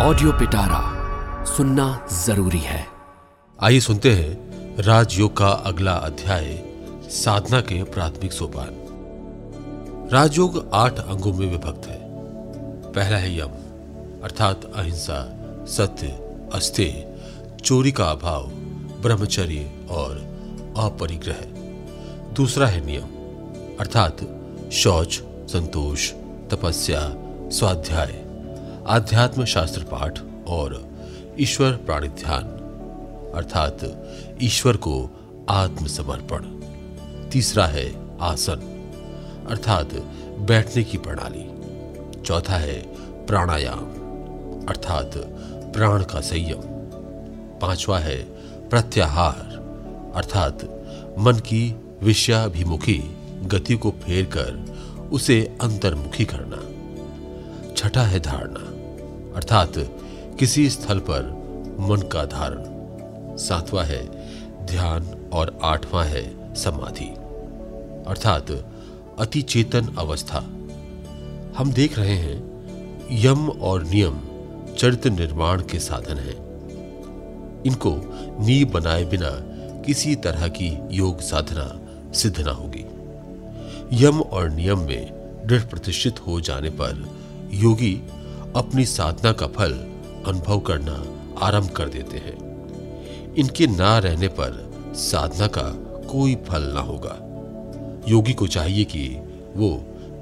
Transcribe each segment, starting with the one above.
Audio पिटारा सुनना ज़रूरी है। आइए सुनते हैं राजयोग का अगला अध्याय, साधना के प्राथमिक सोपान। राजयोग आठ अंगों में विभक्त है। पहला है यम, अर्थात अहिंसा, सत्य अस्तेय चोरी का अभाव, ब्रह्मचर्य और अपरिग्रह। दूसरा है नियम, अर्थात शौच, संतोष, तपस्या, स्वाध्याय। आध्यात्म शास्त्र पाठ और ईश्वर प्राणिध्यान अर्थात ईश्वर को आत्मसमर्पण। तीसरा है आसन, अर्थात बैठने की प्रणाली। चौथा है प्राणायाम, अर्थात प्राण का संयम। पांचवा है प्रत्याहार, अर्थात मन की विषयाभिमुखी गति को फेर कर उसे अंतर्मुखी करना। छठा है धारणा अर्थात किसी स्थल पर मन का धारण। सातवां है, ध्यान और आठवां है, समाधि। अर्थात अति चेतन अवस्था। हम देख रहे हैं, यम और नियम चरित्र निर्माण के साधन हैं। इनको नींव बनाए बिना किसी तरह की योग साधना सिद्ध ना होगी। यम और नियम में दृढ़ प्रतिष्ठित हो जाने पर योगी अपनी साधना का फल अनुभव करना आरंभ कर देते हैं। इनके ना रहने पर साधना का कोई फल ना होगा। योगी को चाहिए कि वो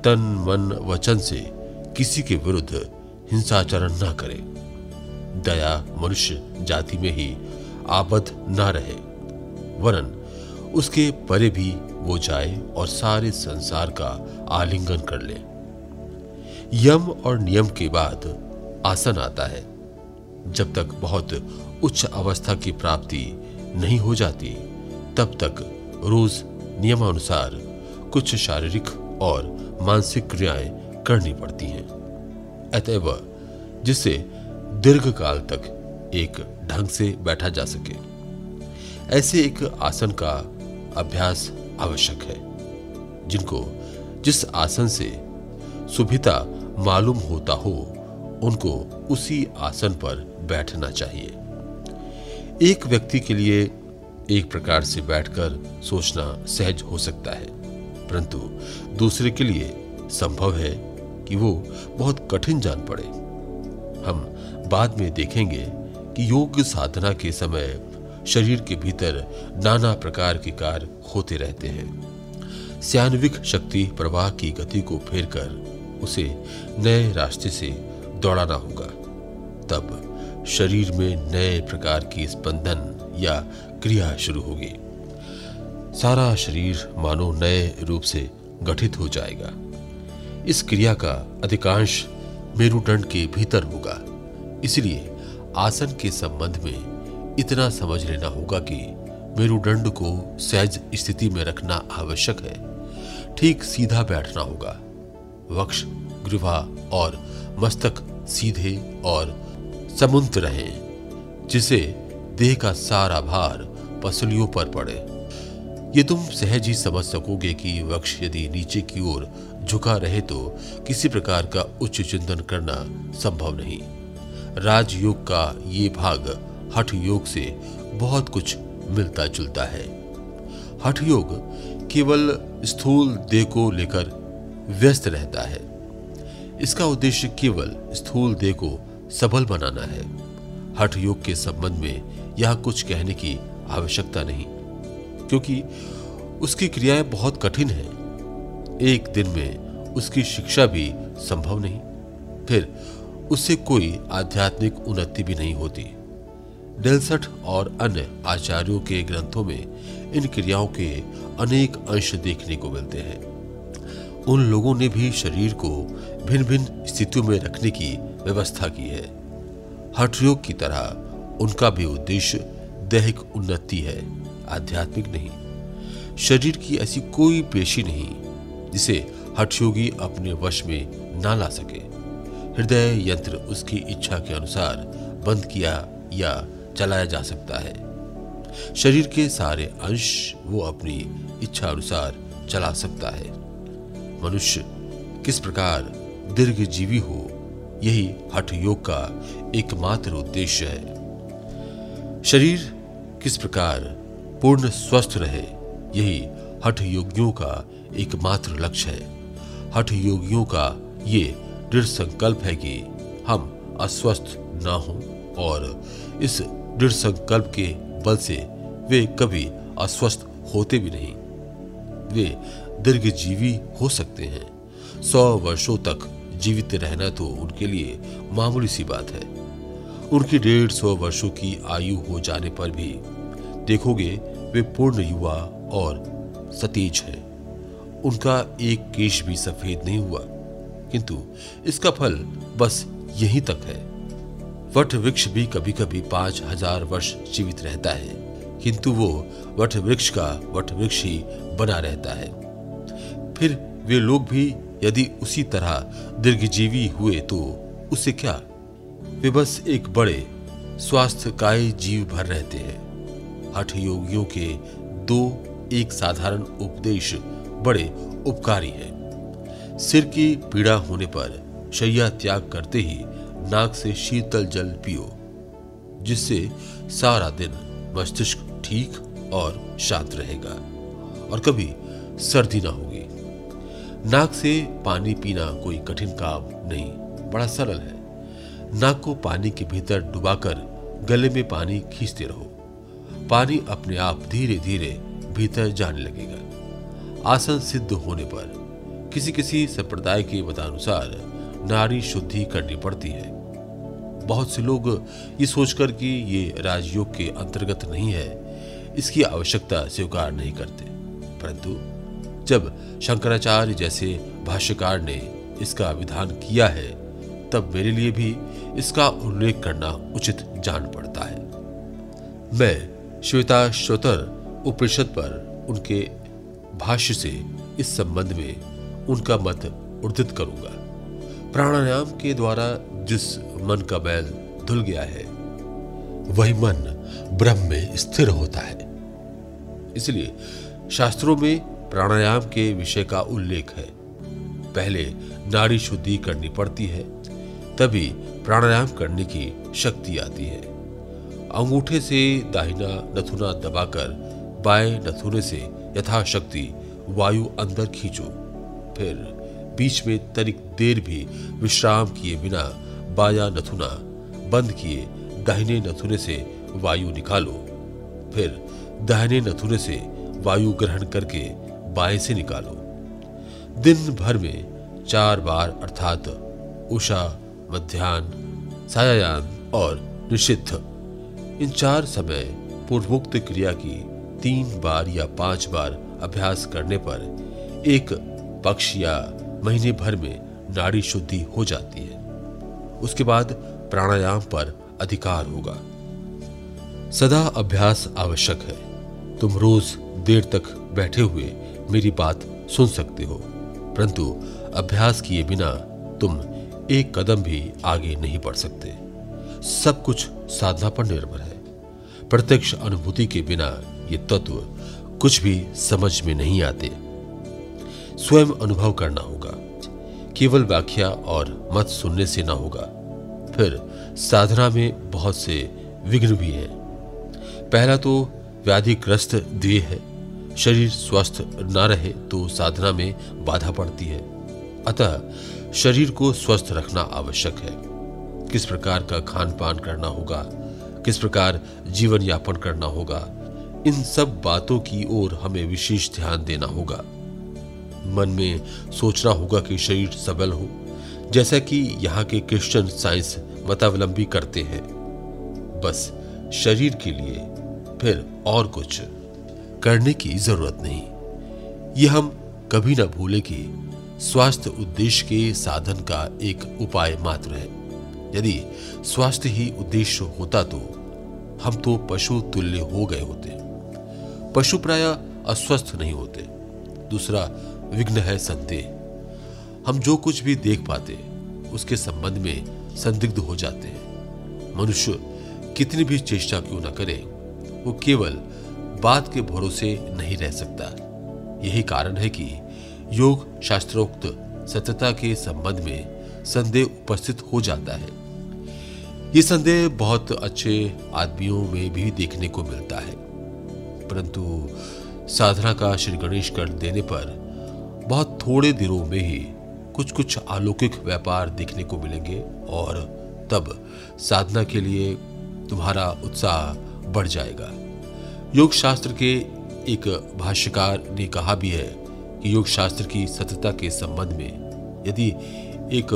तन, मन, वचन से किसी के विरुद्ध हिंसाचरण ना करे। दया मनुष्य जाति में ही आबद्ध ना रहे, वरन उसके परे भी वो जाए और सारे संसार का आलिंगन कर ले। यम और नियम के बाद आसन आता है। जब तक बहुत उच्च अवस्था की प्राप्ति नहीं हो जाती, तब तक रोज नियमानुसार कुछ शारीरिक और मानसिक क्रियाएँ करनी पड़ती हैं। अतएव जिससे दीर्घ काल तक एक ढंग से बैठा जा सके। ऐसे एक आसन का अभ्यास आवश्यक है, जिनको जिस आसन से सुभिता मालूम होता हो, उनको उसी आसन पर बैठना चाहिए। एक व्यक्ति के लिए एक प्रकार से बैठकर सोचना सहज हो सकता है, परंतु दूसरे के लिए संभव है कि वो बहुत कठिन जान पड़े। हम बाद में देखेंगे कि योग साधना के समय शरीर के भीतर नाना प्रकार के कार्य होते रहते हैं। स्यान्विक शक्ति प्रवाह की गति को फेर कर उसे नए रास्ते से दौड़ाना होगा। तब शरीर में नए प्रकार की स्पंदन या क्रिया शुरू होगी। सारा शरीर मानो नए रूप से गठित हो जाएगा। इस क्रिया का अधिकांश मेरुदंड के भीतर होगा। इसलिए आसन के संबंध में इतना समझ लेना होगा कि मेरुदंड को सहज स्थिति में रखना आवश्यक है। ठीक सीधा बैठना होगा। वक्ष, ग्रीवा और मस्तक सीधे और समुद्र रहे, जिसे देह का सारा भार पसलियों पर पड़े। ये तुम सहज ही समझ सकोगे कि वक्ष यदि नीचे की ओर झुका रहे तो किसी प्रकार का उच्च चिंतन करना संभव नहीं। राजयोग का ये भाग हठ योग से बहुत कुछ मिलता जुलता है। हठ योग केवल स्थूल देह को लेकर व्यस्त रहता है। इसका उद्देश्य केवल स्थूल देह को सबल बनाना है। हठ योग के संबंध में यह कुछ कहने की आवश्यकता नहीं, क्योंकि उसकी क्रियाएँ बहुत कठिन हैं। एक दिन में उसकी शिक्षा भी संभव नहीं, फिर उससे कोई आध्यात्मिक उन्नति भी नहीं होती। डेलसठ और अन्य आचार्यों के ग्रंथों में इन क्रियाओं के अनेक अंश देखने को मिलते हैं। उन लोगों ने भी शरीर को भिन्न भिन्न स्थितियों में रखने की व्यवस्था की है। हठ योग की तरह उनका भी उद्देश्य दैहिक उन्नति है, आध्यात्मिक नहीं। शरीर की ऐसी कोई पेशी नहीं, जिसे हठयोगी अपने वश में ना ला सके। हृदय यंत्र उसकी इच्छा के अनुसार बंद किया या चलाया जा सकता है। शरीर के सारे अंश वो अपनी इच्छा अनुसार चला सकता है। मनुष्य किस प्रकार दीर्घ जीवी हो, यही हठ योग का एकमात्र उद्देश्य है। शरीर किस प्रकार पूर्ण स्वस्थ रहे, यही हठ योगियों का एकमात्र लक्ष्य है। हठ योगियों का ये दृढ़ संकल्प है कि हम अस्वस्थ ना हों और इस दृढ़ संकल्प के बल से वे कभी अस्वस्थ होते भी नहीं। वे दीर्घजीवी हो सकते हैं। सौ वर्षों तक जीवित रहना तो उनके लिए मामूली सी बात है। उनकी डेढ़ सौ वर्षों की आयु हो जाने पर भी देखोगे वे पूर्ण युवा और सतेज है। उनका एक केश भी सफ़ेद नहीं हुआ, किंतु इसका फल बस यहीं तक है। वट वृक्ष भी कभी कभी पाँच हज़ार वर्ष जीवित रहता है, किंतु वो वट वृक्ष का वट वृक्ष ही बना रहता है। फिर वे लोग भी यदि उसी तरह दीर्घजीवी हुए तो उसे क्या? वे बस एक बड़े, स्वास्थ्यकाय जीव भर रहते हैं। हठ योगियों के दो एक साधारण उपदेश बड़े उपकारी हैं। सिर की पीड़ा होने पर शैया त्याग करते ही नाक से शीतल जल पियो, जिससे सारा दिन मस्तिष्क ठीक और शांत रहेगा और कभी सर्दी ना होगी। नाक से पानी पीना कोई कठिन काम नहीं, बड़ा सरल है। नाक को पानी के भीतर डुबाकर गले में पानी खींचते रहो। पानी अपने आप धीरे धीरे भीतर जाने लगेगा। आसन सिद्ध होने पर किसी किसी संप्रदाय के मतानुसार नारी शुद्धि करनी पड़ती है। बहुत से लोग ये सोचकर कि ये राजयोग के अंतर्गत नहीं है, इसकी आवश्यकता स्वीकार नहीं करते। परंतु जब शंकराचार्य जैसे भाष्यकार ने इसका विधान किया है, तब मेरे लिए भी इसका उल्लेख करना उचित जान पड़ता है। मैं श्वेता श्रोतर उपनिषद पर उनके भाष्य से इस संबंध में उनका मत उर्दित करूँगा। प्राणायाम के द्वारा जिस मन का बैल धुल गया है, वही मन ब्रह्म में स्थिर होता है। इसलिए शास्त्रों में प्राणायाम के विषय का उल्लेख है। पहले नाड़ी शुद्धि करनी पड़ती है, तभी प्राणायाम करने की शक्ति आती है। अंगूठे से दाहिना नथुना दबाकर बाएँ नथुने से यथाशक्ति वायु अंदर खींचो। फिर बीच में तनिक देर भी विश्राम किए बिना बाया नथुना बंद किए दाहिने नथुने से वायु निकालो। फिर दाहिने नथुने से वायु ग्रहण करके बाएँ से निकालो। दिन भर में चार बार अर्थात उषा मध्यान्ह सायायान और निषिद्ध। इन चार समय पूर्वोक्त क्रिया की तीन बार या पाँच बार अभ्यास करने पर एक पक्ष या महीने भर में नाड़ी शुद्धि हो जाती है। उसके बाद प्राणायाम पर अधिकार होगा। सदा अभ्यास आवश्यक है। तुम रोज देर तक बैठे हुए मेरी बात सुन सकते हो। परंतु अभ्यास किए बिना तुम एक कदम भी आगे नहीं बढ़ सकते। सब कुछ साधना पर निर्भर है। प्रत्यक्ष अनुभूति के बिना ये तत्व कुछ भी समझ में नहीं आते। स्वयं अनुभव करना होगा। केवल व्याख्या और मत सुनने से ना होगा। फिर साधना में बहुत से विघ्न भी हैं। पहला तो व्याधिग्रस्त देह है। शरीर स्वस्थ न रहे तो साधना में बाधा पड़ती है। अतः शरीर को स्वस्थ रखना आवश्यक है। किस प्रकार का खान पान करना होगा, किस प्रकार जीवन यापन करना होगा, इन सब बातों की ओर हमें विशेष ध्यान देना होगा। मन में सोचना होगा कि शरीर सबल हो, जैसा कि यहाँ के क्रिश्चियन साइंस मतावलंबी करते हैं। बस शरीर के लिए फिर और कुछ। करने की ज़रूरत नहीं। यह हम कभी ना भूले कि स्वास्थ्य उद्देश्य के साधन का एक उपाय मात्र है। यदि स्वास्थ्य ही उद्देश्य होता तो हम तो पशु तुल्य हो गए होते। पशु प्राय अस्वस्थ नहीं होते। दूसरा विघ्न है संदेह। हम जो कुछ भी देख पाते, उसके संबंध में संदिग्ध हो जाते हैं। मनुष्य कितनी भी चेष्टा क्यों न करे, वो केवल बात के भरोसे नहीं रह सकता। यही कारण है कि योग शास्त्रोक्त सत्यता के संबंध में संदेह उपस्थित हो जाता है। ये संदेह बहुत अच्छे आदमियों में भी देखने को मिलता है। परंतु साधना का श्री गणेश कर देने पर बहुत थोड़े दिनों में ही कुछ कुछ अलौकिक व्यापार देखने को मिलेंगे और तब साधना के लिए तुम्हारा उत्साह बढ़ जाएगा। योग शास्त्र के एक भाष्यकार ने कहा भी है कि योग शास्त्र की सत्यता के संबंध में यदि एक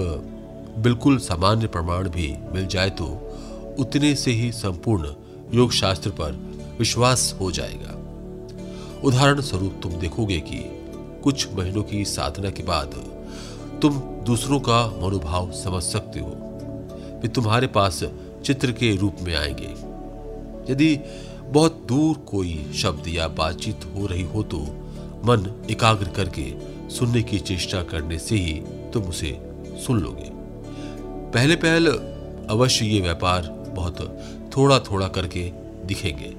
बिल्कुल सामान्य प्रमाण भी मिल जाए तो उतने से ही संपूर्ण योग शास्त्र पर विश्वास हो जाएगा। उदाहरण स्वरूप तुम देखोगे कि कुछ महीनों की साधना के बाद तुम दूसरों का मनोभाव समझ सकते हो, वे तुम्हारे पास चित्र के रूप में आएँगे। यदि बहुत दूर कोई शब्द या बातचीत हो रही हो तो मन एकाग्र करके सुनने की चेष्टा करने से ही तुम उसे सुन लोगे। पहले पहल अवश्य ये व्यापार बहुत थोड़ा थोड़ा करके दिखेंगे,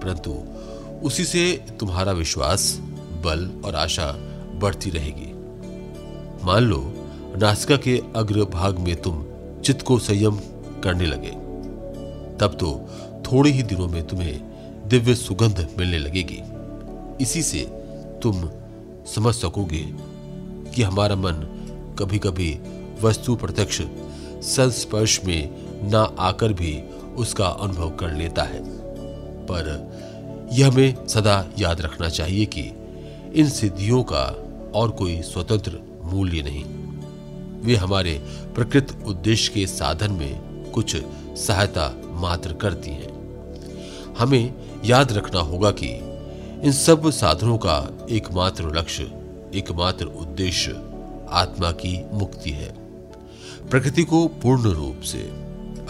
परंतु उसी से तुम्हारा विश्वास, बल और आशा बढ़ती रहेगी। मान लो, नासिका के अग्र भाग में तुम चित्त को संयम करने लगे, तब तो थोड़े ही दिनों में तुम्हें दिव्य सुगंध मिलने लगेगी। इसी से तुम समझ सकोगे कि हमारा मन कभी कभी वस्तु प्रत्यक्ष संस्पर्श में ना आकर भी उसका अनुभव कर लेता है। पर यह हमें सदा याद रखना चाहिए कि इन सिद्धियों का और कोई स्वतंत्र मूल्य नहीं। वे हमारे प्रकृत उद्देश्य के साधन में कुछ सहायता मात्र करती हैं। हमें याद रखना होगा कि इन सब साधनों का एकमात्र लक्ष्य, एकमात्र उद्देश्य आत्मा की मुक्ति है। प्रकृति को पूर्ण रूप से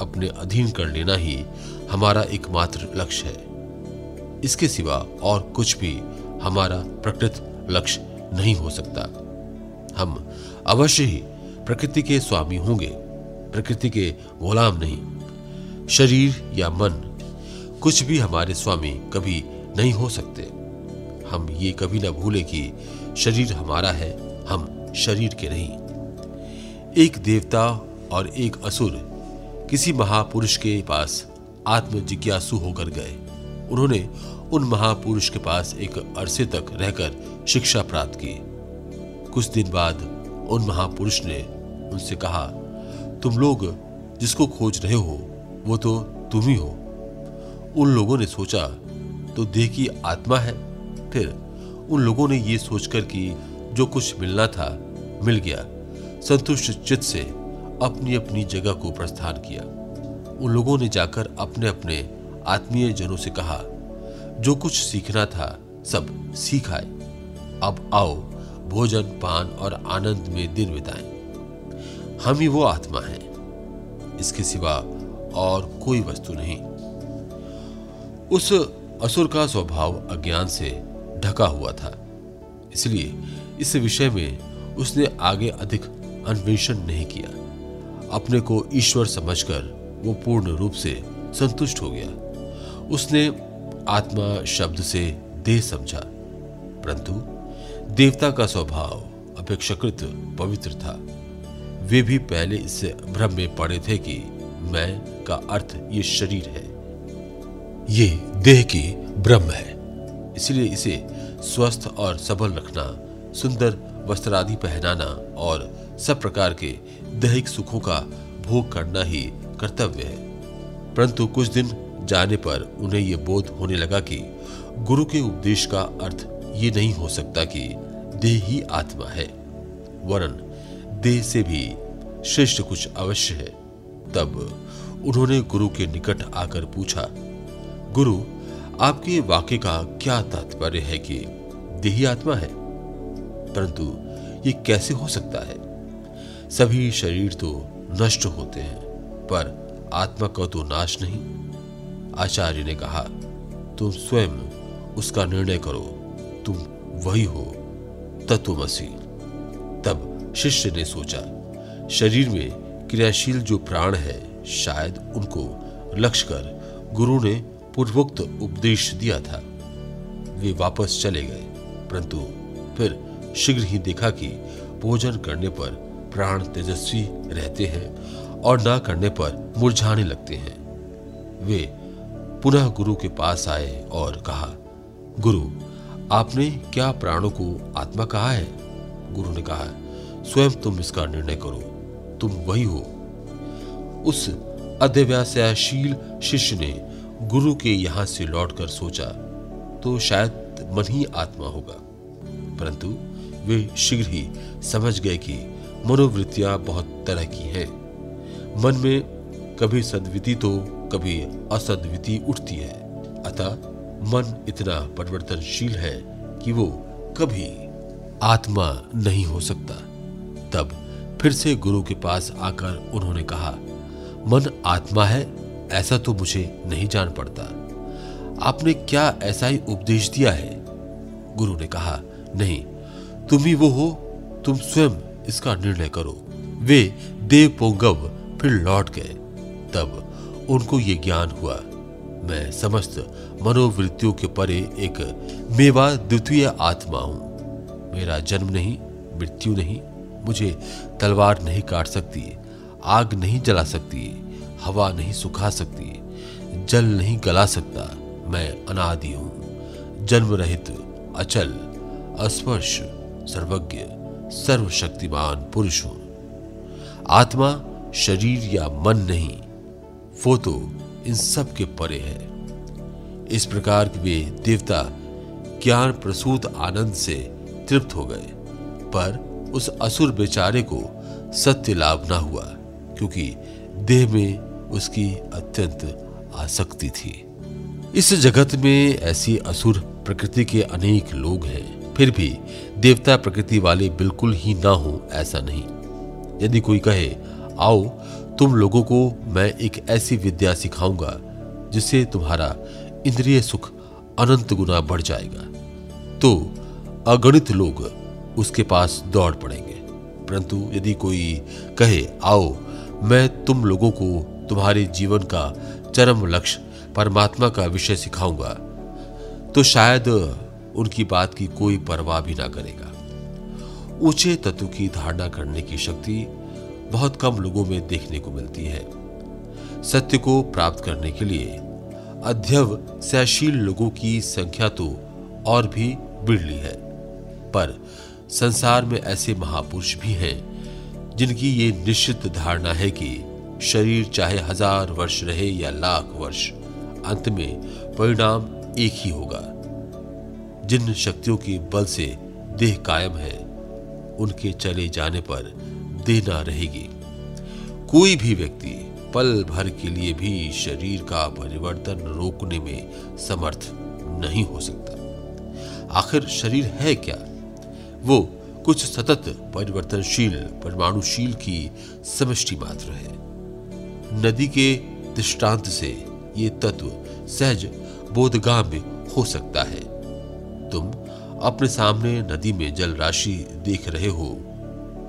अपने अधीन कर लेना ही हमारा एकमात्र लक्ष्य है। इसके सिवा और कुछ भी हमारा प्रकृत लक्ष्य नहीं हो सकता। हम अवश्य ही प्रकृति के स्वामी होंगे, प्रकृति के गुलाम नहीं। शरीर या मन कुछ भी हमारे स्वामी कभी नहीं हो सकते। हम ये कभी ना भूले कि शरीर हमारा है, हम शरीर के नहीं। एक देवता और एक असुर किसी महापुरुष के पास आत्म जिज्ञासु होकर गए। उन्होंने उन महापुरुष के पास एक अरसे तक रहकर शिक्षा प्राप्त की। कुछ दिन बाद उन महापुरुष ने उनसे कहा, तुम लोग जिसको खोज रहे हो, वो तो तुम ही हो। उन लोगों ने सोचा तो देह की आत्मा है। फिर उन लोगों ने ये सोचकर कि जो कुछ मिलना था, मिल गया। संतुष्ट चित्त से अपनी अपनी जगह को प्रस्थान किया। उन लोगों ने जाकर अपने अपने आत्मीय जनों से कहा, जो कुछ सीखना था, सब सीख आए। अब आओ, भोजन, पान और आनंद में दिन बिताएँ। हम ही वो आत्मा हैं। इसके सिवा और कोई वस्तु नहीं। उस असुर का स्वभाव अज्ञान से ढका हुआ था। इसलिए इस विषय में उसने आगे अधिक अन्वेषण नहीं किया। अपने को ईश्वर समझकर वो पूर्ण रूप से संतुष्ट हो गया। उसने आत्मा शब्द से देह समझा, परंतु देवता का स्वभाव अपेक्षाकृत पवित्र था। वे भी पहले इससे भ्रम में पड़े थे कि मैं का अर्थ ये शरीर है। ये देह की ब्रह्म है। इसलिए इसे स्वस्थ और सबल रखना, सुंदर वस्त्र आदि पहनाना और सब प्रकार के दैहिक सुखों का भोग करना ही कर्तव्य है। परंतु कुछ दिन जाने पर उन्हें यह बोध होने लगा कि गुरु के उपदेश का अर्थ ये नहीं हो सकता कि देह ही आत्मा है। वरन देह से भी श्रेष्ठ कुछ अवश्य है। तब उन्होंने गुरु के निकट आकर पूछा गुरु, आपके वाक्य का क्या तात्पर्य है कि देही आत्मा है? परंतु ये कैसे हो सकता है? सभी शरीर तो नष्ट होते हैं, पर आत्मा का तो नाश नहीं। आचार्य ने कहा, तुम स्वयं उसका निर्णय करो, तुम वही हो, तत्वमसी। तब शिष्य ने सोचा, शरीर में क्रियाशील जो प्राण है, शायद उनको लक्ष्य कर गुरु ने पूर्वोक्त उपदेश दिया था। वे वापस चले गए, परंतु फिर शीघ्र ही देखा कि भोजन करने पर प्राण तेजस्वी रहते हैं और ना करने पर मुरझाने लगते हैं। वे पुनः गुरु के पास आए और कहा, गुरु, आपने क्या प्राणों को आत्मा कहा है? गुरु ने कहा, स्वयं तुम इसका निर्णय करो, तुम वही हो। उस अध्यव्यासशील शिष्य ने गुरु के यहाँ से लौटकर सोचा तो शायद मन ही आत्मा होगा। परंतु वे शीघ्र ही समझ गए कि मनोवृत्तियाँ बहुत तरह की हैं। मन में कभी सद्विति तो कभी असद्विति उठती है। अतः मन इतना परिवर्तनशील है कि वो कभी आत्मा नहीं हो सकता। तब फिर से गुरु के पास आकर उन्होंने कहा, मन आत्मा है ऐसा तो मुझे नहीं जान पड़ता। आपने क्या ऐसा ही उपदेश दिया है? गुरु ने कहा, नहीं, तुम ही वो हो, तुम स्वयं इसका निर्णय करो। वे देव पोंगव फिर लौट गए। तब उनको ये ज्ञान हुआ। मैं समस्त मनोवृत्तियों के परे एक मेवा द्वितीय आत्मा हूँ। मेरा जन्म नहीं, मृत्यु नहीं, मुझे तलवार नहीं काट सकती, आग नहीं जला सकती। हवा नहीं सुखा सकती, जल नहीं गला सकता, मैं अनादि हूँ। जन्म रहित अचल, अस्पर्श, सर्वज्ञ, सर्वशक्तिमान पुरुष हूँ। आत्मा, शरीर या मन नहीं, वो तो इन सब के परे है। इस प्रकार वे देवता ज्ञान प्रसूत आनंद से तृप्त हो गए, पर उस असुर बेचारे को सत्य लाभ ना हुआ, क्योंकि देह में उसकी अत्यंत आसक्ति थी। इस जगत में ऐसी असुर प्रकृति के अनेक लोग हैं, फिर भी देवता प्रकृति वाले बिल्कुल ही ना हो, ऐसा नहीं। यदि कोई कहे, आओ, तुम लोगों को मैं एक ऐसी विद्या सिखाऊँगा, जिससे तुम्हारा इंद्रिय सुख अनंत गुना बढ़ जाएगा तो अगणित लोग उसके पास दौड़ पड़ेंगे। परंतु यदि कोई कहे, आओ, मैं तुम लोगों को तुम्हारे जीवन का चरम लक्ष्य परमात्मा का विषय सिखाऊँगा तो शायद उनकी बात की कोई परवाह भी ना करेगा। ऊँचे तत्व की धारणा करने की शक्ति बहुत कम लोगों में देखने को मिलती है। सत्य को प्राप्त करने के लिए अध्यवसायशील लोगों की संख्या तो और भी बिरली है, पर संसार में ऐसे महापुरुष भी हैं जिनकी ये निश्चित धारणा है कि शरीर चाहे हज़ार वर्ष रहे या लाख वर्ष, अंत में परिणाम एक ही होगा। जिन शक्तियों के बल से देह कायम है, उनके चले जाने पर देना रहेगी। कोई भी व्यक्ति पल भर के लिए भी शरीर का परिवर्तन रोकने में समर्थ नहीं हो सकता। आखिर शरीर है क्या? वो कुछ सतत परिवर्तनशील, परमाणुशील की समष्टि मात्र है। नदी के दृष्टांत से ये तत्व सहज बोधगाम्य हो सकता है। तुम अपने सामने नदी में जल राशि देख रहे हो।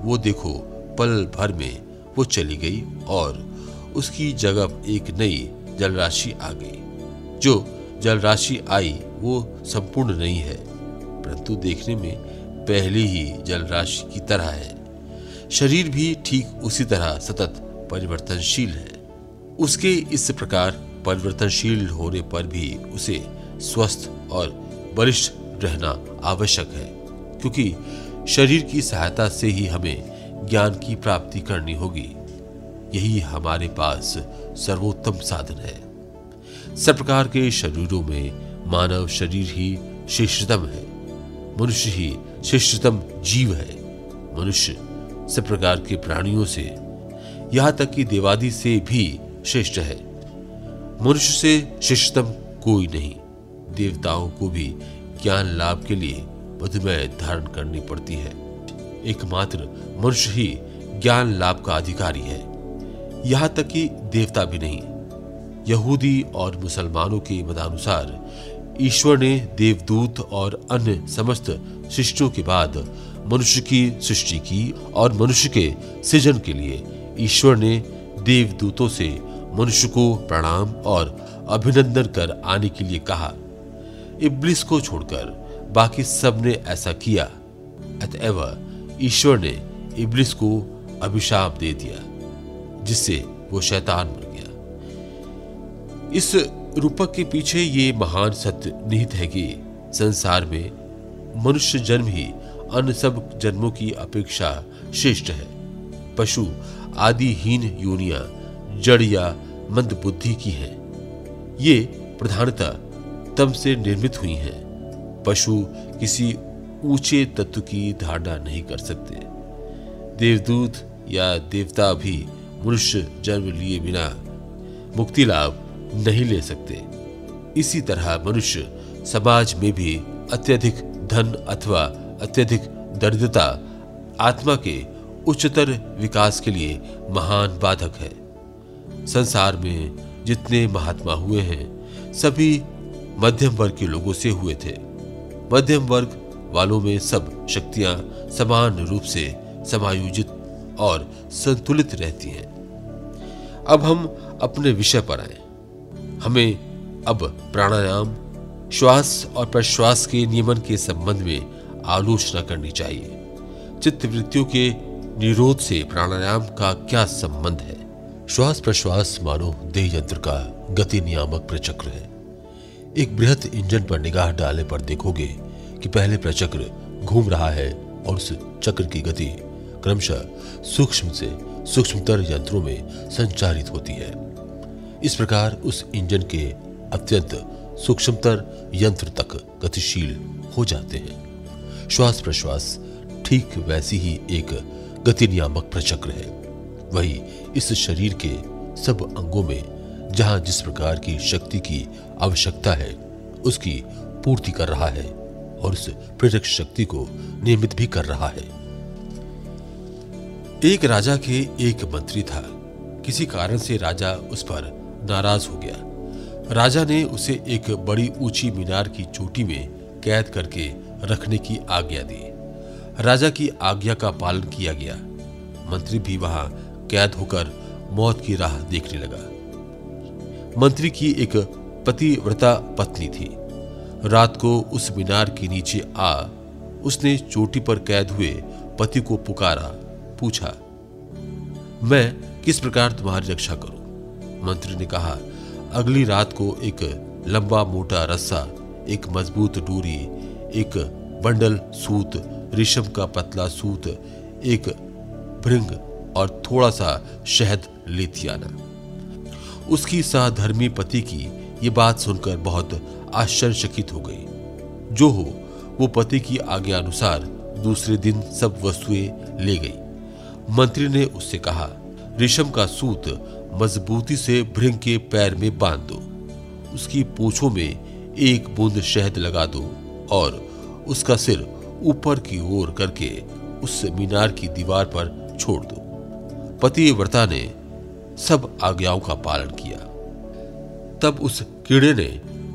वो देखो, पल भर में वो चली गई और उसकी जगह एक नई जलराशि आ गई। जो जलराशि आई, वो संपूर्ण नहीं है, परंतु देखने में पहले ही जलराशि की तरह है। शरीर भी ठीक उसी तरह सतत परिवर्तनशील है। उसके इस प्रकार परिवर्तनशील होने पर भी उसे स्वस्थ और वरिष्ठ रहना आवश्यक है, क्योंकि शरीर की सहायता से ही हमें ज्ञान की प्राप्ति करनी होगी। यही हमारे पास सर्वोत्तम साधन है। सब प्रकार के शरीरों में मानव शरीर ही श्रेष्ठतम है। मनुष्य ही श्रेष्ठतम जीव है। मनुष्य सब प्रकार के प्राणियों से, यहाँ तक कि देवादि से भी श्रेष्ठ है। मनुष्य से श्रेष्ठतम कोई नहीं। देवताओं को भी ज्ञान लाभ के लिए मधुमेह धारण करनी पड़ती है। एकमात्र मनुष्य ही ज्ञान लाभ का अधिकारी है। यहाँ तक कि देवता भी नहीं। यहूदी और मुसलमानों के मतानुसार ईश्वर ने देवदूत और अन्य समस्त शिष्टों के बाद मनुष्य की सृष्टि की और मनुष्य के सृजन के लिए ईश्वर ने देवदूतों से मनुष्य को प्रणाम और अभिनंदन कर आने के लिए कहा। इब्लिस को छोड़कर बाकी सबने ऐसा किया। अतएव ईश्वर ने इब्लिस को अभिशाप दे दिया, जिससे वो शैतान बन गया। इस रूपक के पीछे ये महान सत्य निहित है कि संसार में मनुष्य जन्म ही अन्य सब जन्मों की अपेक्षा श्रेष्ठ है। पशु, आदिहीन योनिया, जड़ या मंद बुद्धि की हैं। ये प्रधानता तम से निर्मित हुई हैं। पशु किसी ऊँचे तत्व की धारणा नहीं कर सकते। देवदूत या देवता भी मनुष्य जन्म लिए बिना मुक्ति लाभ नहीं ले सकते। इसी तरह मनुष्य समाज में भी अत्यधिक धन अथवा अत्यधिक दरिद्रता आत्मा के उच्चतर विकास के लिए महान बाधक है। संसार में जितने महात्मा हुए हैं, सभी मध्यम वर्ग के लोगों से हुए थे। मध्यम वर्ग वालों में सब शक्तियाँ समान रूप से समायोजित और संतुलित रहती हैं। अब हम अपने विषय पर आए। हमें अब प्राणायाम, श्वास और प्रश्वास के नियमन के संबंध में आलोचना करनी चाहिए। चित्त वृत्तियों के निरोध से प्राणायाम का क्या संबंध है? श्वास प्रश्वास मानो देह यंत्र का गति नियामक प्रचक्र है। एक बृहत इंजन पर निगाह डालने पर देखोगे कि पहले प्रचक्र घूम रहा है और उस चक्र की गति क्रमशः सूक्ष्म से सूक्ष्मतर यंत्रों में संचारित होती है। इस प्रकार उस इंजन के अत्यंत सूक्ष्मतर यंत्र तक गतिशील हो जाते हैं। श्वास प्रश्वास ठीक वैसी ही एक गति नियामक प्रचक्र है। वही इस शरीर के सब अंगों में, जहाँ जिस प्रकार की शक्ति की आवश्यकता है, उसकी पूर्ति कर रहा है और उस प्रेरक शक्ति को नियमित भी कर रहा है। एक राजा के एक मंत्री था। किसी कारण से राजा उस पर नाराज़ हो गया। राजा ने उसे एक बड़ी ऊँची मीनार की चोटी में कैद करके रखने की आज्ञा दी। राजा की आज्ञा का पालन किया गया। मंत्री भी वहाँ कैद होकर मौत की राह देखने लगा। मंत्री की एक पतिव्रता पत्नी थी। रात को उस मीनार के नीचे आ उसने चोटी पर कैद हुए पति को पुकारा, पूछा, मैं किस प्रकार तुम्हारी रक्षा करूँ? मंत्री ने कहा, अगली रात को एक लंबा मोटा रस्सा, एक मज़बूत डोरी, एक बंडल सूत, रेशम का पतला सूत, एक भृंग और थोड़ा सा शहद लेती आना उसकी सहधर्मी पति की ये बात सुनकर बहुत आश्चर्यचकित हो गई। जो हो, वो पति की आज्ञा अनुसार दूसरे दिन सब वस्तुएँ ले गई। मंत्री ने उससे कहा रेशम का सूत मजबूती से भृंग के पैर में बाँध दो। उसकी पूछों में एक बूंद शहद लगा दो और उसका सिर ऊपर की ओर करके उस मीनार की दीवार पर छोड़ दो। पति व्रता ने सब आज्ञाओं का पालन किया। तब उस कीड़े ने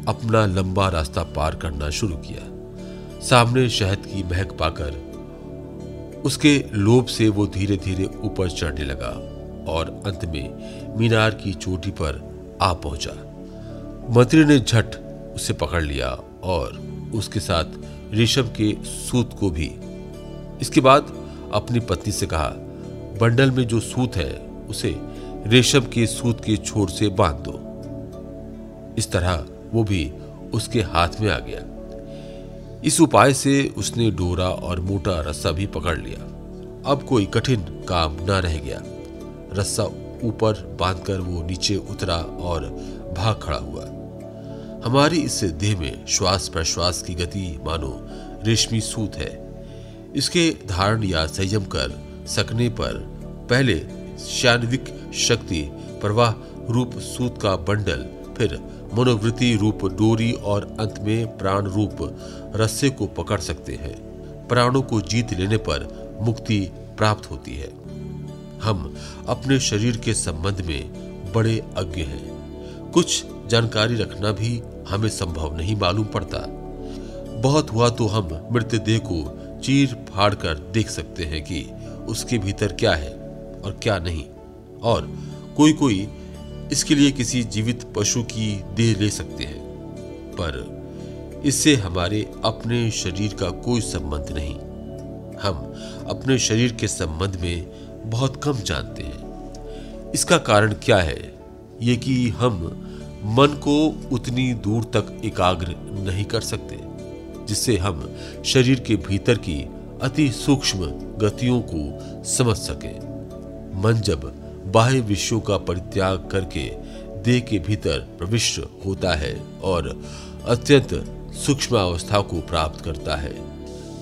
अपना लंबा रास्ता पार करना शुरू किया। सामने शहद की महक पाकर उसके लोभ से वो धीरे धीरे ऊपर चढ़ने लगा और अंत में मीनार की चोटी पर आ पहुँचा। मंत्री ने झट उसे पकड़ लिया और उसके साथ रेशम के सूत को भी। इसके बाद अपनी पत्नी से कहा बंडल में जो सूत है, उसे रेशम के सूत के छोर से बाँध दो। इस तरह वो भी उसके हाथ में आ गया। इस उपाय से उसने डोरा और मोटा रस्सा भी पकड़ लिया। अब कोई कठिन काम न रह गया। रस्सा ऊपर बांधकर वो नीचे उतरा और भाग खड़ा हुआ। हमारी इस देह में श्वास प्रश्वास की गति, मानो रेशमी सूत है। इसके धारण या संयम कर सकने पर पहले शान्विक शक्ति, प्रवाह रूप सूत का बंडल, फिर मनोवृत्ति रूप डोरी और अंत में प्राण रूप रस्से को पकड़ सकते हैं। प्राणों को जीत लेने पर मुक्ति प्राप्त होती है। हम अपने शरीर के संबंध में बड़े अज्ञ हैं। कुछ जानकारी रखना भी हमें संभव नहीं मालूम पड़ता। बहुत हुआ तो हम मृत देह को चीर फाड़ कर देख सकते हैं कि उसके भीतर क्या है और क्या नहीं। और कोई कोई इसके लिए किसी जीवित पशु की देह ले सकते हैं, पर इससे हमारे अपने शरीर का कोई संबंध नहीं। हम अपने शरीर के संबंध में बहुत कम जानते हैं। इसका कारण क्या है? ये कि हम मन को उतनी दूर तक एकाग्र नहीं कर सकते, जिससे हम शरीर के भीतर की अति सूक्ष्म गतियों को समझ सके। मन जब बाह्य विषयों का परित्याग करके देह के भीतर प्रविष्ट होता है और अत्यंत सूक्ष्म अवस्था को प्राप्त करता है,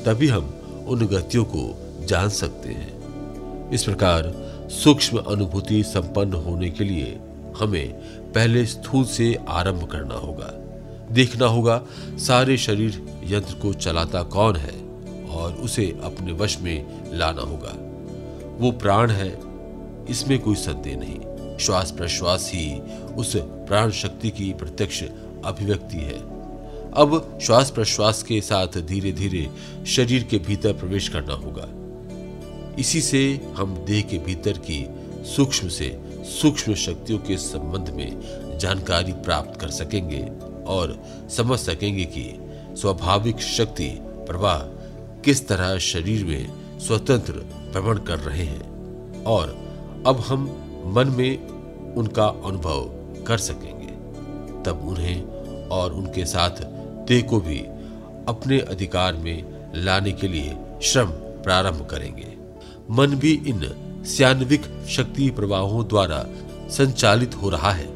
तभी हम उन गतियों को जान सकते हैं। इस प्रकार सूक्ष्म अनुभूति संपन्न होने के लिए हमें पहले स्थूल से आरंभ करना होगा। देखना होगा, सारे शरीर यंत्र को चलाता कौन है? और उसे अपने वश में लाना होगा। वो प्राण है, इसमें कोई संदेह नहीं। श्वास प्रश्वास ही उस प्राण शक्ति की प्रत्यक्ष अभिव्यक्ति है। अब श्वास प्रश्वास के साथ धीरे धीरे शरीर के भीतर प्रवेश करना होगा। इसी से हम देह के भीतर की सूक्ष्म से सूक्ष्म शक्तियों के संबंध में जानकारी प्राप्त कर सकेंगे और समझ सकेंगे कि स्वाभाविक शक्ति प्रवाह किस तरह शरीर में स्वतंत्र भ्रमण कर रहे हैं और अब हम मन में उनका अनुभव कर सकेंगे, तब उन्हें और उनके साथ देह को भी अपने अधिकार में लाने के लिए श्रम प्रारंभ करेंगे। मन भी इन स्यान्विक शक्ति प्रवाहों द्वारा संचालित हो रहा है,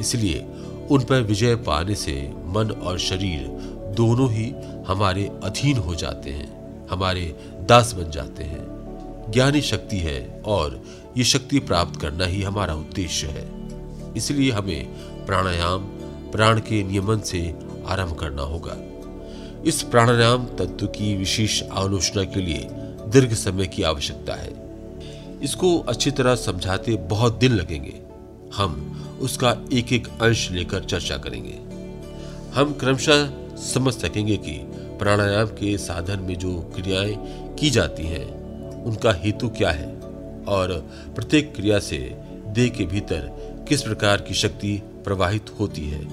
इसलिए उन पर विजय पाने से मन और शरीर दोनों ही हमारे अधीन हो जाते हैं। हमारे दास बन जाते हैं। ज्ञानी शक्ति है और ये शक्ति प्राप्त करना ही हमारा उद्देश्य है। इसलिए हमें प्राणायाम, प्राण के नियमन से आरंभ करना होगा। इस प्राणायाम तत्व की विशेष आलोचना के लिए दीर्घ समय की आवश्यकता है। इसको अच्छी तरह समझाते बहुत दिन लगेंगे। हम उसका एक एक अंश लेकर चर्चा करेंगे। हम क्रमशः समझ सकेंगे कि प्राणायाम के साधन में जो क्रियाएँ की जाती हैं, उनका हेतु क्या है? और प्रत्येक क्रिया से देह के भीतर किस प्रकार की शक्ति प्रवाहित होती है?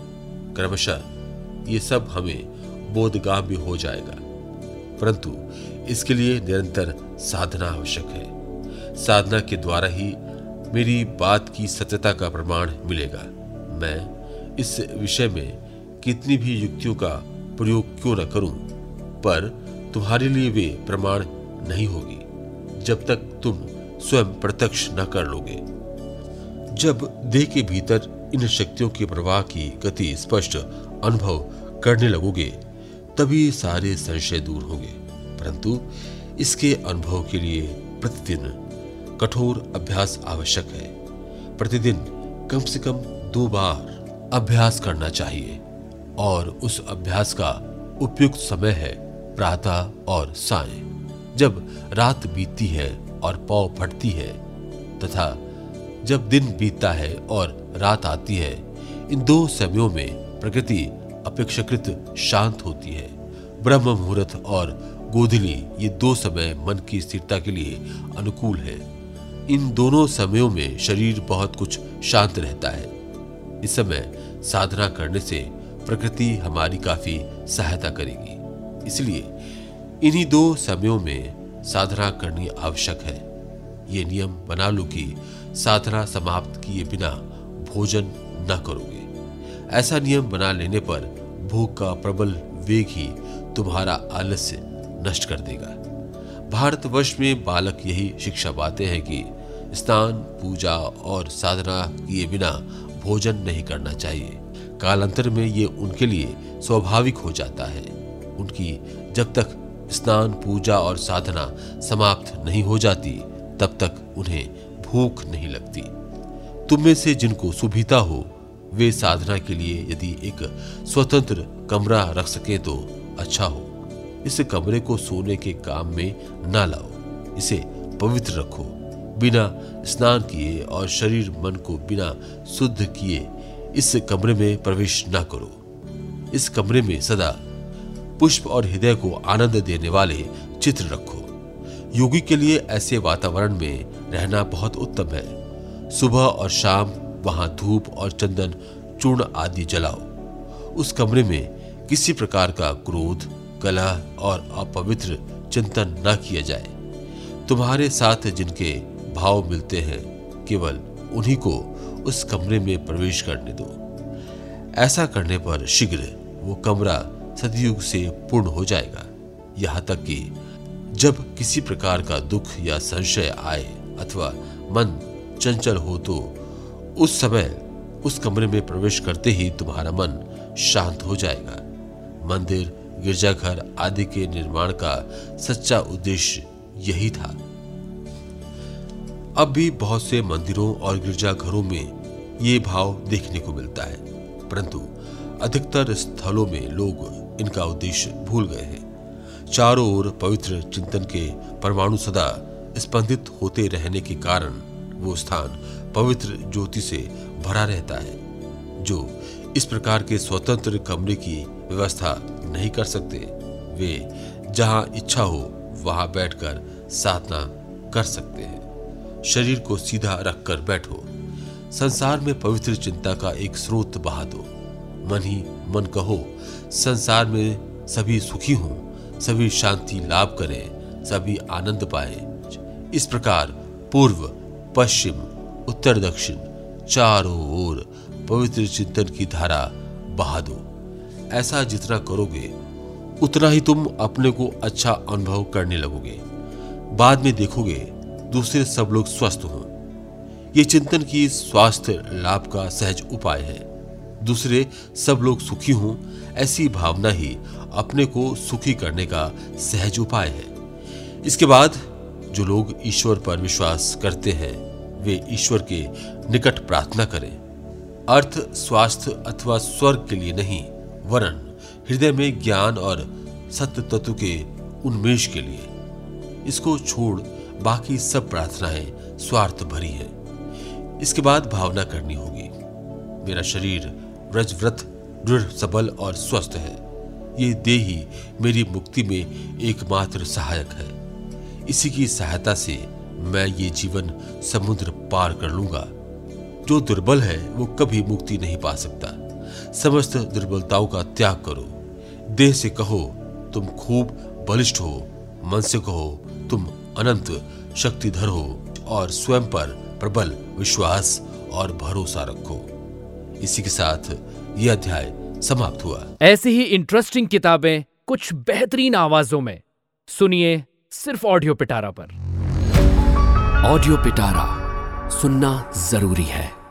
क्रमशः ये सब हमें बोधगाम भी हो जाएगा। परंतु इसके लिए निरंतर साधना आवश्यक है। साधना के द्वारा ही मेरी बात की सत्यता का प्रमाण मिलेगा। मैं इस विषय में कितनी भी युक्तियों का प्रयोग क्यों न करूँ पर तुम्हारे लिए वे प्रमाण नहीं होगी, जब तक तुम स्वयं प्रत्यक्ष न कर लोगे। जब देह के भीतर इन शक्तियों के प्रवाह की गति स्पष्ट अनुभव करने लगोगे, तभी सारे संशय दूर होंगे। परंतु इसके अनुभव के लिए प्रतिदिन कठोर अभ्यास आवश्यक है। प्रतिदिन कम से कम दो बार अभ्यास करना चाहिए, और उस अभ्यास का उपयुक्त समय है प्रातः और साय जब रात बीतती है और पौ फटती है, तथा जब दिन बीतता है और रात आती है, इन दो समयों में प्रकृति अपेक्षाकृत शांत होती है। ब्रह्म मुहूर्त और गोधली ये दो समय मन की स्थिरता के लिए अनुकूल है। इन दोनों समयों में शरीर बहुत कुछ शांत रहता है। इस समय साधना करने से प्रकृति हमारी काफ़ी सहायता करेगी। इसलिए इन्हीं दो समयों में साधना करनी आवश्यक है। ये नियम बना लो कि साधना समाप्त किए बिना भोजन न करोगे। ऐसा नियम बना लेने पर भूख का प्रबल वेग ही तुम्हारा आलस्य नष्ट कर देगा। भारतवर्ष में बालक यही शिक्षा पाते हैं कि स्नान, पूजा और साधना किए बिना भोजन नहीं करना चाहिए। कालांतर में ये उनके लिए स्वाभाविक हो जाता है। उनकी जब तक स्नान, पूजा और साधना समाप्त नहीं हो जाती, तब तक उन्हें भूख नहीं लगती। तुम में से जिनको सुविधा हो, वे साधना के लिए यदि एक स्वतंत्र कमरा रख सके तो अच्छा हो। इस कमरे को सोने के काम में ना लाओ। इसे पवित्र रखो। बिना स्नान किए और शरीर मन को बिना शुद्ध किए इस कमरे में प्रवेश ना करो। इस कमरे में सदा पुष्प और हृदय को आनंद देने वाले चित्र रखो। योगी के लिए ऐसे वातावरण में रहना बहुत उत्तम है। सुबह और शाम वहाँ धूप और चंदन, चूर्ण आदि जलाओ। उस कमरे में किसी प्रकार का क्रोध कला और अपवित्र चिंतन न किया जाए। तुम्हारे साथ जिनके भाव मिलते हैं, केवल उन्हीं को उस कमरे में प्रवेश करने दो। ऐसा करने पर शीघ्र वो कमरा सदयुग से पूर्ण हो जाएगा। यहाँ तक कि जब किसी प्रकार का दुख या संशय आए अथवा मन चंचल हो तो उस समय उस कमरे में प्रवेश करते ही तुम्हारा मन शांत हो जाएगा। मंदिर, गिरजाघर आदि के निर्माण का सच्चा उद्देश्य यही था। अब भी बहुत से मंदिरों और गिरजाघरों में ये भाव देखने को मिलता है, परंतु अधिकतर स्थलों में लोग इनका उद्देश्य भूल गए हैं। चारों ओर पवित्र चिंतन के परमाणु सदा स्पंदित होते रहने के कारण वो स्थान पवित्र ज्योति से भरा रहता है, जो इस प्रकार के स्वतंत्र कमरे की व्यवस्था नहीं कर सकते। वे जहाँ इच्छा हो, वहाँ बैठकर साधना कर सकते हैं। शरीर को सीधा रखकर बैठो। संसार में पवित्र चिंता का एक स्रोत बहा दो। मन ही मन कहो, संसार में सभी सुखी हों, सभी शांति लाभ करें, सभी आनंद पाए। इस प्रकार पूर्व, पश्चिम, उत्तर, दक्षिण, चारों ओर पवित्र चिंतन की धारा बहा दो। ऐसा जितना करोगे, उतना ही तुम अपने को अच्छा अनुभव करने लगोगे। बाद में देखोगे, दूसरे सब लोग स्वस्थ हों। ये चिंतन की स्वास्थ्य लाभ का सहज उपाय है। दूसरे सब लोग सुखी हों, ऐसी भावना ही अपने को सुखी करने का सहज उपाय है। इसके बाद जो लोग ईश्वर पर विश्वास करते हैं, वे ईश्वर के निकट प्रार्थना करें। अर्थ, स्वास्थ्य अथवा स्वर्ग के लिए नहीं, वरन, हृदय में ज्ञान और सत्य तत्व के उन्मेष के लिए। इसको छोड़ बाकी सब प्रार्थनाएँ स्वार्थ भरी हैं। इसके बाद भावना करनी होगी। मेरा शरीर व्रजव्रत दृढ़, सबल और स्वस्थ है। ये देह मेरी मुक्ति में एकमात्र सहायक है। इसी की सहायता से मैं ये जीवन समुद्र पार कर लूँगा। जो दुर्बल है, वो कभी मुक्ति नहीं पा सकता। समस्त दुर्बलताओं का त्याग करो। देह से कहो, तुम खूब बलिष्ठ हो। मन से कहो, तुम अनंत शक्तिधर हो और स्वयं पर प्रबल विश्वास और भरोसा रखो। इसी के साथ ये अध्याय समाप्त हुआ। ऐसी ही इंटरेस्टिंग किताबें कुछ बेहतरीन आवाजों में। सुनिए सिर्फ़ ऑडियो पिटारा पर। ऑडियो पिटारा सुनना ज़रूरी है।